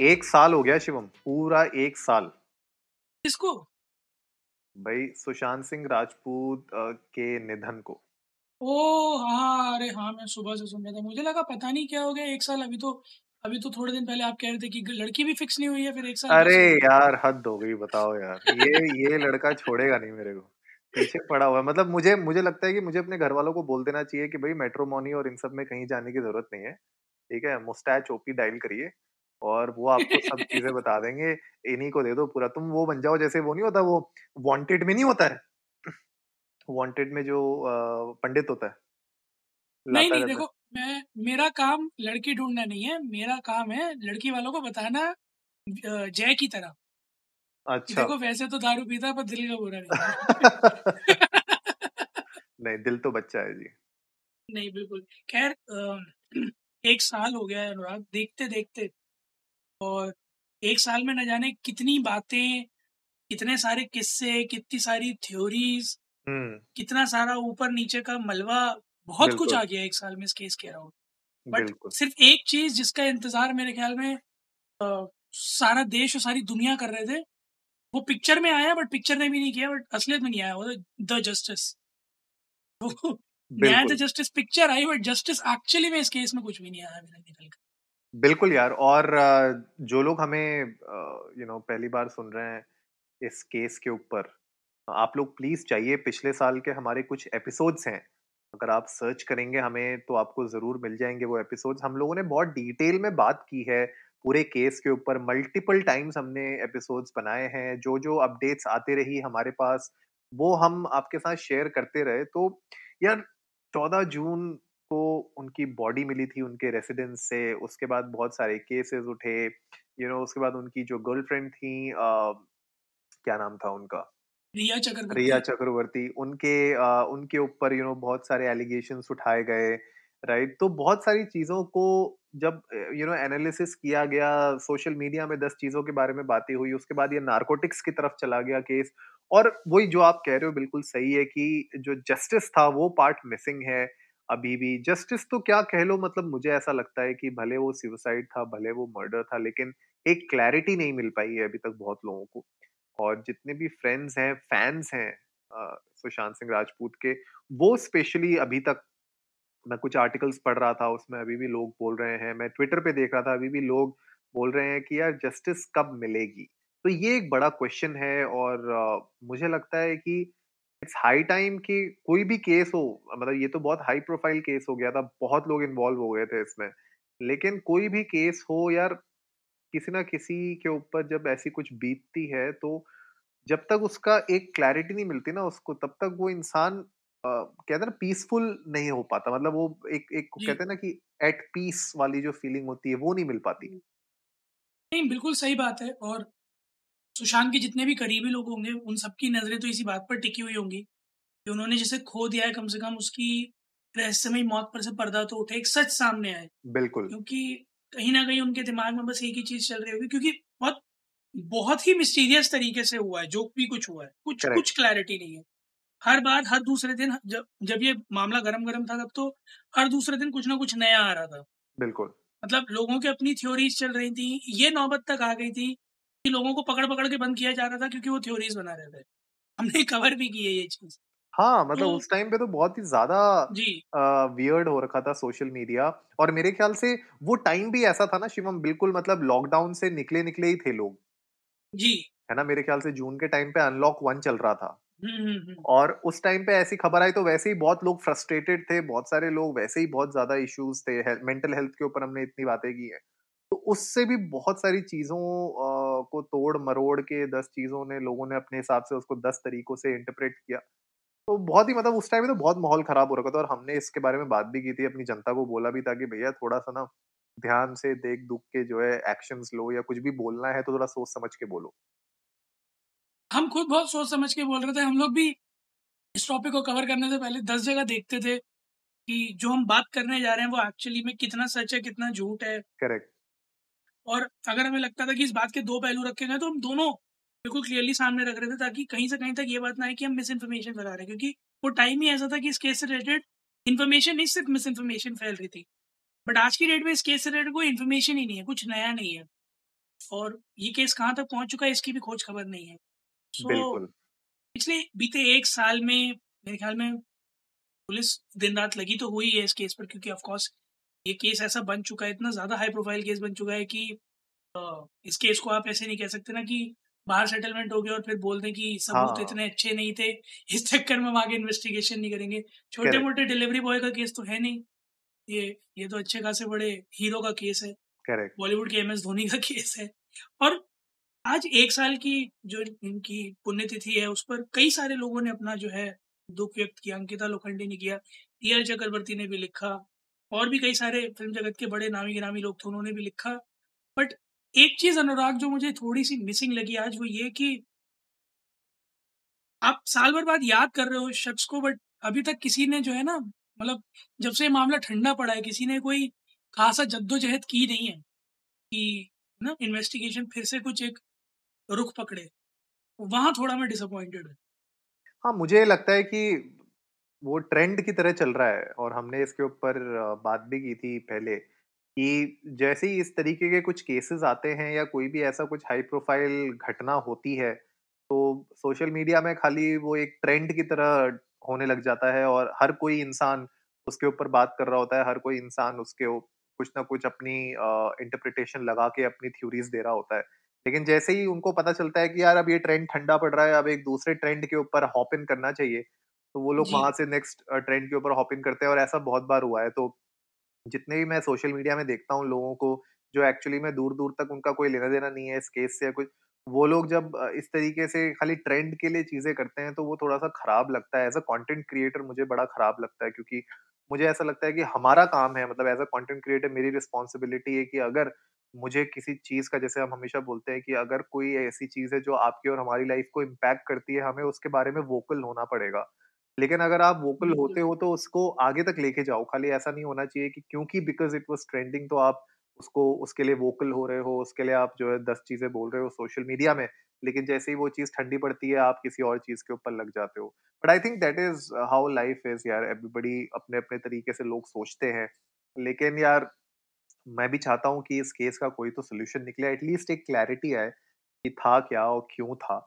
एक साल हो गया शिवम पूरा एक साल। किसको? भाई सुशांत सिंह राजपूत के निधन को। ओ हाँ अरे हाँ मैं सुबह से सुन रहा था। मुझे लगा पता नहीं क्या हो गया एक साल अभी तो अभी तो थोड़े दिन पहले आप कह रहे थे कि लड़की भी फिक्स नहीं हुई है फिर एक साल अरे यार हद हो गई बताओ यार। ये ये लड़का छोड़ेगा नहीं मेरे को। पीछे पड़ा हुआ है। मतलब मुझे मुझे लगता है कि मुझे अपने घर वालों को बोल देना चाहिए कि भाई मेट्रोमोनी और इन सब में कहीं जाने की ज़रूरत नहीं है। ठीक है मुस्टैच ओपी डायल करिए। और वो आपको सब चीज़ें बता देंगे इन्हीं को दे दो पूरा तुम वो बन जाओ। जैसे वो नहीं होता वो वांटेड में नहीं होता है। वांटेड में जो पंडित होता है नहीं नहीं देखो मैं मेरा काम लड़की ढूंढना नहीं है मेरा काम है लड़की वालों को बताना जय की तरह। अच्छा। देखो वैसे तो दारू पीता पर दिल का बुरा नहीं नहीं दिल तो बच्चा है जी। नहीं बिल्कुल। खैर एक साल हो गया है अनुराग देखते देखते। और एक साल में न जाने कितनी बातें कितने सारे किस्से कितनी सारी थ्योरीज कितना सारा ऊपर नीचे का मलबा बहुत कुछ आ गया एक साल में इस केस के अराउंड। बट सिर्फ़ एक चीज़ जिसका इंतज़ार मेरे ख्याल में अ, सारा देश और सारी दुनिया कर रहे थे वो पिक्चर में आया बट पिक्चर ने भी नहीं किया बट असलियत में नहीं आया वो द जस्टिस न्याय द जस्टिस पिक्चर आई बट जस्टिस एक्चुअली में इस केस में कुछ भी नहीं आया तक निकल कर बिल्कुल यार, और जो लोग हमें यू नो पहली बार सुन रहे हैं इस केस के ऊपर, आप लोग प्लीज़ चाहिए पिछले साल के हमारे कुछ एपिसोड्स हैं। अगर आप सर्च करेंगे हमें तो आपको ज़रूर मिल जाएँगे वो एपिसोड्स हम लोगों ने बहुत डिटेल में बात की है पूरे केस के ऊपर। मल्टीपल टाइम्स हमने एपिसोड्स बनाए हैं। जो जो अपडेट्स आते रही हमारे पास, वो हम आपके साथ शेयर करते रहे। तो यार, चौदह जून को उनकी बॉडी मिली थी उनके रेसिडेंस से उसके बाद बहुत सारे केसेस उठे यू you नो know, उसके बाद उनकी जो गर्लफ्रेंड थी क्या नाम था उनका? रिया चक्रवर्ती। रिया चक्रवर्ती उनके उनके ऊपर यू नो बहुत सारे एलिगेशन उठाए गए राइट? तो बहुत सारी चीज़ों को जब यू नो एनालिसिस किया गया सोशल मीडिया में दस चीज़ों के बारे में बातें हुई उसके बाद ये नारकोटिक्स की तरफ़ चला गया केस और वही जो आप कह रहे हो बिल्कुल सही है कि जो जस्टिस था वो पार्ट मिसिंग है अभी भी। जस्टिस तो क्या कह लो मतलब मुझे ऐसा लगता है कि भले वो सुसाइड था, भले वो मर्डर था, लेकिन एक क्लैरिटी नहीं मिल पाई है अभी तक बहुत लोगों को। और जितने भी फ्रेंड्स हैं फैंस हैं सुशांत सिंह राजपूत के, वो स्पेशली अभी तक मैं कुछ आर्टिकल्स पढ़ रहा था, उसमें अभी भी लोग बोल रहे हैं, मैं ट्विटर पे देख रहा था, अभी भी लोग बोल रहे हैं कि यार जस्टिस कब मिलेगी? तो ये एक बड़ा क्वेश्चन है और मुझे लगता है कि इट्स हाई टाइम कि कोई भी केस हो मतलब ये तो बहुत हाई प्रोफ़ाइल केस हो गया था बहुत लोग इन्वॉल्व हो गए थे इसमें। लेकिन कोई भी केस हो यार किसी ना किसी के ऊपर जब ऐसी कुछ बीतती है तो जब तक उसका एक क्लैरिटी नहीं मिलती ना उसको तब तक वो इंसान कहते हैं ना पीसफुल नहीं हो पाता। मतलब वो एक एक कहते हैं ना कि एट पीस वाली जो फीलिंग होती है वो नहीं मिल पाती। नहीं बिल्कुल सही बात है और सुशांत के जितने भी करीबी लोग होंगे उन सबकी नज़रें तो इसी बात पर टिकी हुई होंगी कि उन्होंने जिसे खो दिया है कम से कम उसकी रहस्यमय मौत पर से पर्दा तो उठे एक सच सामने आए। बिल्कुल। क्योंकि कहीं ना कहीं उनके दिमाग में बस एक ही चीज़ चल रही होगी क्योंकि बहुत बहुत ही मिस्टीरियस तरीके से हुआ है जो भी कुछ हुआ है कुछ करेक्ट कुछ क्लैरिटी नहीं है। हर बार हर दूसरे दिन जब जब ये मामला गरम गरम था तब तो हर दूसरे दिन कुछ ना कुछ नया आ रहा था। बिल्कुल। मतलब लोगों की अपनी थ्योरीज चल रही थी ये नौबत तक आ गई थी लोगों को पकड़ पकड़ के बंद किया जा रहा था क्योंकि वो थ्योरीज बना रहे थे। हमने कवर भी की है ये चीज़। हाँ मतलब तो उस टाइम पे तो बहुत ही ज़्यादा वियर्ड हो रखा था सोशल मीडिया और मेरे ख्याल से वो टाइम भी ऐसा था ना शिवम बिल्कुल मतलब लॉकडाउन से निकले निकले ही थे लोग। जी। है ना? मेरे ख्याल से जून के टाइम पे अनलॉक वन चल रहा था। हम्म हम्म हम्म। और उस टाइम पे ऐसी खबर आई तो वैसे ही बहुत लोग फ्रस्ट्रेटेड थे बहुत सारे लोग वैसे ही बहुत ज़्यादा इश्यूज़ थे मेंटल हेल्थ के ऊपर हमने इतनी बातें की हैं। तो उससे भी बहुत सारी चीज़ों को तोड़ मरोड़ के दस चीज़ों ने लोगों ने अपने हिसाब से उसको दस तरीकों से इंटरप्रेट किया। तो बहुत ही मतलब उस टाइम में तो बहुत माहौल खराब हो रखा था और हमने इसके बारे में बात भी की थी अपनी जनता को बोला भी था कि भैया थोड़ा सा ना ध्यान से देख दुख के जो है एक्शंस लो या कुछ भी बोलना है तो थोड़ा सोच समझ के बोलो। हम खुद बहुत सोच समझ के बोल रहे थे। हम लोग भी इस टॉपिक को कवर करने से पहले दस जगह देखते थे कि जो हम बात करने जा रहे हैं वो एक्चुअली में कितना सच है कितना झूठ है। करेक्ट और अगर हमें लगता था कि इस बात के दो पहलू रखे गए तो हम दोनों बिल्कुल क्लियरली सामने रख रहे थे ताकि कहीं से कहीं तक ये बात ना आए कि हम मिस इन्फॉर्मेशन फैला रहे हैं। क्योंकि वो टाइम ही ऐसा था कि इस केस से रिलेटेड इन्फॉर्मेशन नहीं सिर्फ़ मिस इन्फॉर्मेशन फैल रही थी। बट आज की डेट में इस केस से रिलेटेड कोई इन्फॉर्मेशन ही नहीं है कुछ नया नहीं है। और ये केस कहाँ तक पहुँच चुका है इसकी भी खोज खबर नहीं है। सो पिछले बीते एक साल में मेरे ख्याल में पुलिस दिन रात लगी तो हुई है इस केस पर क्योंकि ऑफ़ कोर्स ये केस ऐसा बन चुका है इतना ज़्यादा हाई प्रोफ़ाइल केस बन चुका है कि इस केस को आप ऐसे नहीं कह सकते ना कि बाहर सेटलमेंट हो गया और फिर बोल दें कि सबूत हाँ। इतने अच्छे नहीं थे इस चक्कर में हम आगे इन्वेस्टिगेशन नहीं करेंगे। छोटे मोटे डिलीवरी बॉय का केस तो है नहीं। ये ये तो अच्छे खासे बड़े हीरो का केस है। बॉलीवुड के एम एस धोनी का केस है। और आज एक साल की जो इनकी पुण्यतिथि है उस पर कई सारे लोगों ने अपना जो है दुख व्यक्त किया अंकिता लोखंडे ने किया टी एल चक्रवर्ती ने भी लिखा और भी कई सारे फ़िल्म जगत के बड़े नामी गिरामी लोग थे, उन्होंने भी लिखा। बट एक चीज़ अनुराग, जो मुझे थोड़ी सी मिसिंग लगी आज, वो ये कि आप साल भर बाद याद कर रहे हो उस शख्स को, बट अभी तक किसी ने जो है ना मतलब जब से मामला ठंडा पड़ा है, किसी ने कोई खासा जद्दोजहद की नहीं है कि ना इन्वेस्टिगेशन फिर से कुछ एक रुख पकड़े। वहाँ थोड़ा मैं डिसअपॉइंटेड हूँ। हाँ मुझे लगता है कि वो ट्रेंड की तरह चल रहा है और हमने इसके ऊपर बात भी की थी पहले कि जैसे ही इस तरीके के कुछ केसेस आते हैं या कोई भी ऐसा कुछ हाई प्रोफ़ाइल घटना होती है तो सोशल मीडिया में खाली वो एक ट्रेंड की तरह होने लग जाता है और हर कोई इंसान उसके ऊपर बात कर रहा होता है, हर कोई इंसान उसके कुछ ना कुछ अपनी इंटरप्रिटेशन लगा के अपनी थ्योरीज दे रहा होता है। लेकिन जैसे ही उनको पता चलता है कि यार अब ये ट्रेंड ठंडा पड़ रहा है, अब एक दूसरे ट्रेंड के ऊपर हॉप इन करना चाहिए तो वो लोग वहाँ से नेक्स्ट ट्रेंड के ऊपर हॉप इन करते हैं और ऐसा बहुत बार हुआ है। तो जितने भी मैं सोशल मीडिया में देखता हूँ लोगों को जो एक्चुअली में दूर दूर तक उनका कोई लेना देना नहीं है इस केस से या कुछ वो लोग जब इस तरीके से खाली ट्रेंड के लिए चीज़ें करते हैं तो वो थोड़ा सा खराब लगता है। एज अ कंटेंट क्रिएटर मुझे बड़ा खराब लगता है क्योंकि मुझे ऐसा लगता है कि हमारा काम है मतलब एज अ कंटेंट क्रिएटर मेरी रिस्पॉन्सिबिलिटी है कि अगर मुझे किसी चीज़ का जैसे हम हमेशा बोलते हैं कि अगर कोई ऐसी चीज़ है जो आपकी और हमारी लाइफ को इम्पैक्ट करती है हमें उसके बारे में वोकल होना पड़ेगा। लेकिन अगर आप वोकल होते हो तो उसको आगे तक लेके जाओ। खाली ऐसा नहीं होना चाहिए कि क्योंकि बिकॉज़ इट वॉज़ ट्रेंडिंग तो आप उसको उसके लिए वोकल हो रहे हो उसके लिए आप जो है दस चीज़ें बोल रहे हो सोशल मीडिया में लेकिन जैसे ही वो चीज़ ठंडी पड़ती है आप किसी और चीज़ के ऊपर लग जाते हो। But I think that is how life is यार। एवरीबडी अपने अपने तरीके से लोग सोचते हैं। लेकिन यार मैं भी चाहता हूँ कि इस केस का कोई तो सोल्यूशन निकले। एटलीस्ट एक क्लैरिटी आए कि था क्या और क्यों था।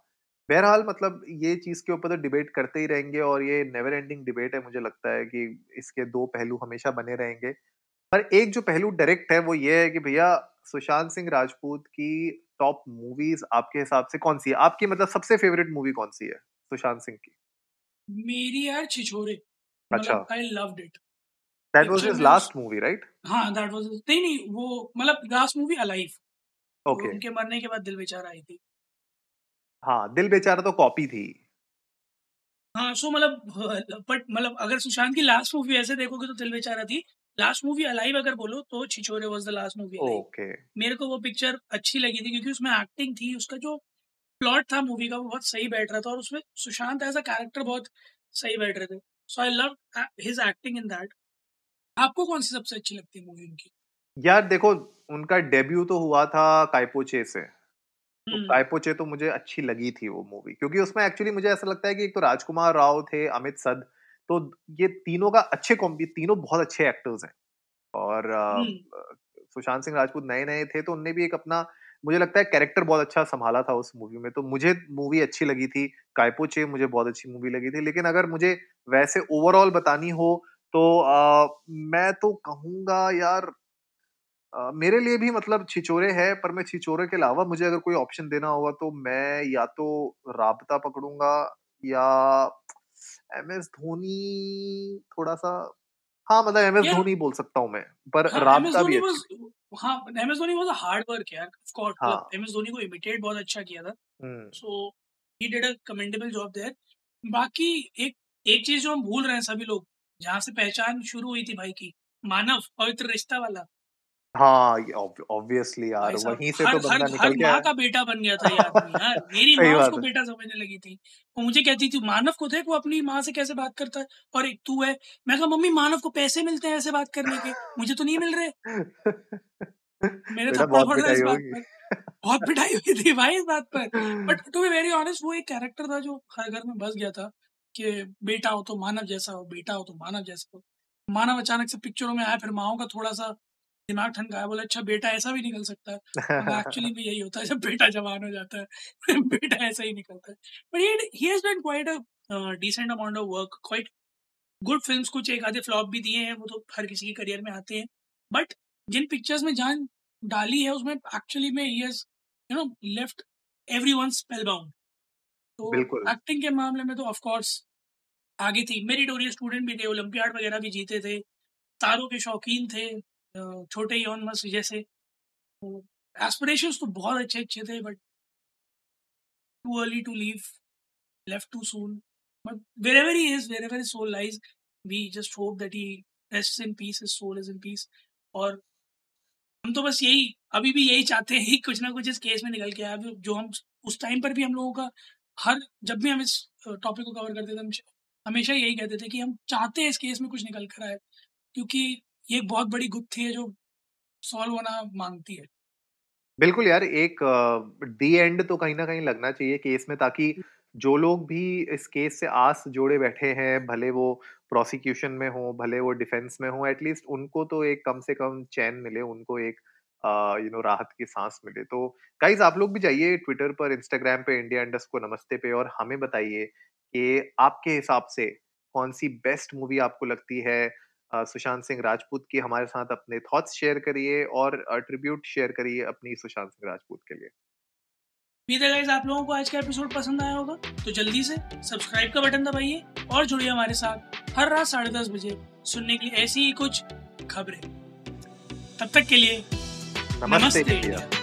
बहरहाल मतलब ये चीज़ के ऊपर तो डिबेट करते ही रहेंगे और ये नेवर एंडिंग डिबेट है मुझे लगता है कि इसके दो पहलू हमेशा बने रहेंगे। पर एक जो पहलू डायरेक्ट है वो ये है कि भैया सुशांत सिंह राजपूत की टॉप मूवीज़ आपके हिसाब से कौन सी है? आपकी मतलब सबसे फेवरेट मूवी कौन सी है सुशांत सिंह की? मेरी यार छिछोरे। अच्छा। मतलब I loved it that was his last movie right हाँ दैट वाज नहीं नहीं वो मतलब लास्ट मूवी अलाइव ओके उनके मरने के बाद दिल बेचारा आई थी। हाँ दिल बेचारा तो कॉपी थी। हाँ सो मतलब बट मतलब अगर सुशांत की लास्ट मूवी ऐसे देखोगे तो दिल बेचारा थी। लास्ट मूवी अलाइव अगर बोलो तो Chhichhore was the last movie okay. मेरे को वो पिक्चर अच्छी लगी थी क्योंकि उसमें एक्टिंग थी उसका जो प्लॉट था मूवी का वो बहुत सही बैठ रहा था और उसमें सुशांत एज अ कैरेक्टर बहुत सही बैठ रहे थे। So I love his acting in that आपको कौन सी सबसे अच्छी लगती है मूवी उनकी? यार देखो उनका डेब्यू तो हुआ था काइपोचे से। तो तो मुझे अच्छी लगी थी वो मूवी क्योंकि उसमें एक्चुअली मुझे ऐसा लगता है कि एक तो राजकुमार राव थे अमित सद तो ये तीनों का अच्छे कॉम्बी तीनों बहुत अच्छे एक्टर्स हैं। और सुशांत सिंह राजपूत नए नए थे तो उनने भी एक अपना मुझे लगता है कैरेक्टर बहुत अच्छा संभाला था उस मूवी में तो मुझे मूवी अच्छी लगी थी। काइपोचे मुझे बहुत अच्छी मूवी लगी थी लेकिन अगर मुझे वैसे ओवरऑल बतानी हो तो अ, मैं तो कहूँगा यार मेरे लिए भी मतलब छिचोरे है पर मैं छिचोरे के अलावा मुझे अगर कोई ऑप्शन देना होगा तो मैं या तो राबता पकड़ूँगा या एम एस धोनी थोड़ा सा हाँ मतलब एम एस धोनी बोल सकता हूँ मैं पर हाँ राबता भी हाँ M S Dhoni was hard work यार ऑफ़ कोर्स हाँ। एम एस धोनी को इमिटेट बहुत अच्छा किया था so he did a commendable job there बाकी एक एक चीज़ जो हम भूल रहे हैं सभी लोग जहाँ से पहचान शुरू हुई थी भाई की मानव पवित्र रिश्ता वाला हाँ ऑब्वियसली यार वहीं से तो बंदा निकल गया का बेटा बन गया था यार यार। मेरी माँ उसको बेटा समझने लगी थी। वो मुझे कहती थी मानव को देख वो अपनी माँ से कैसे बात करता है? और एक तू है। मैं कहा मम्मी मानव को पैसे मिलते हैं ऐसे बात करने के। मुझे तो नहीं मिल रहे। मेरे थप्पड़ पड़ रहा है इस बात पर। बहुत पिटाई हुई थी भाई इस बात पर। But to be very honest वो एक कैरेक्टर था जो हर घर में बस गया था कि बेटा हो तो मानव जैसा हो बेटा हो तो मानव जैसा हो। मानव अचानक से पिक्चरों में आया फिर माओ का थोड़ा सा दिमाग ठनकाया बोले अच्छा बेटा ऐसा भी निकल सकता है। एक्चुअली में यही होता है जब बेटा जवान हो जाता है बेटा ऐसा ही निकलता है। But he has done quite a decent amount of work quite good films कुछ एक आधे फ्लॉप भी दिए हैं वो तो हर किसी के करियर में आते हैं। बट जिन पिक्चर्स में जान डाली है उसमें एक्चुअली में he has you know left everyone spellbound तो एक्टिंग के मामले में तो ऑफ़ कोर्स आगे थी। मेरिटोरियस स्टूडेंट भी थे ओलंपियाड वगैरह भी जीते थे। तारों के शौकीन थे। छोटे यौन मस्क जैसे। एस्पिरेशन तो, तो बहुत अच्छे अच्छे थे but too early to leave left too soon but wherever he is wherever his soul lies we just hope that he rests in peace his soul is in peace. और हम तो बस यही अभी भी यही चाहते हैं कुछ ना कुछ इस केस में निकल के आया जो हम उस टाइम पर भी हम लोगों का हर जब भी हम इस टॉपिक को कवर करते थे हम हमेशा यही कहते थे कि हम चाहते हैं इस केस में कुछ निकल कर आए। क्योंकि ये एक बहुत बड़ी गुत्थी है जो सॉल्व होना मांगती है। बिल्कुल यार एक डी एंड तो कहीं ना कहीं लगना चाहिए केस में ताकि जो लोग भी इस केस से आस जोड़े बैठे हैं भले वो प्रोसिक्यूशन में हो भले वो डिफेंस में हो एटलीस्ट उनको तो एक कम से कम चैन मिले उनको एक यू नो राहत की सांस मिले। तो गाइज़ आप लोग भी जाइए ट्विटर पर इंस्टाग्राम पे इंडिया इंडस्ट को नमस्ते पे और हमें बताइए कि आपके हिसाब से कौन सी बेस्ट मूवी आपको लगती है सुशांत सिंह राजपूत की हमारे साथ अपने थॉट्स शेयर करिए और ट्रिब्यूट शेयर करिए अपनी सुशांत सिंह राजपूत के लिए। उम्मीद है आप लोगों को आज का एपिसोड पसंद आया होगा तो जल्दी से सब्सक्राइब का बटन दबाइए और जुड़िए हमारे साथ हर रात साढ़े दस बजे सुनने के लिए ऐसी ही कुछ खबरें। तब तक के लिए नमस्ते, नमस्ते इंडिया।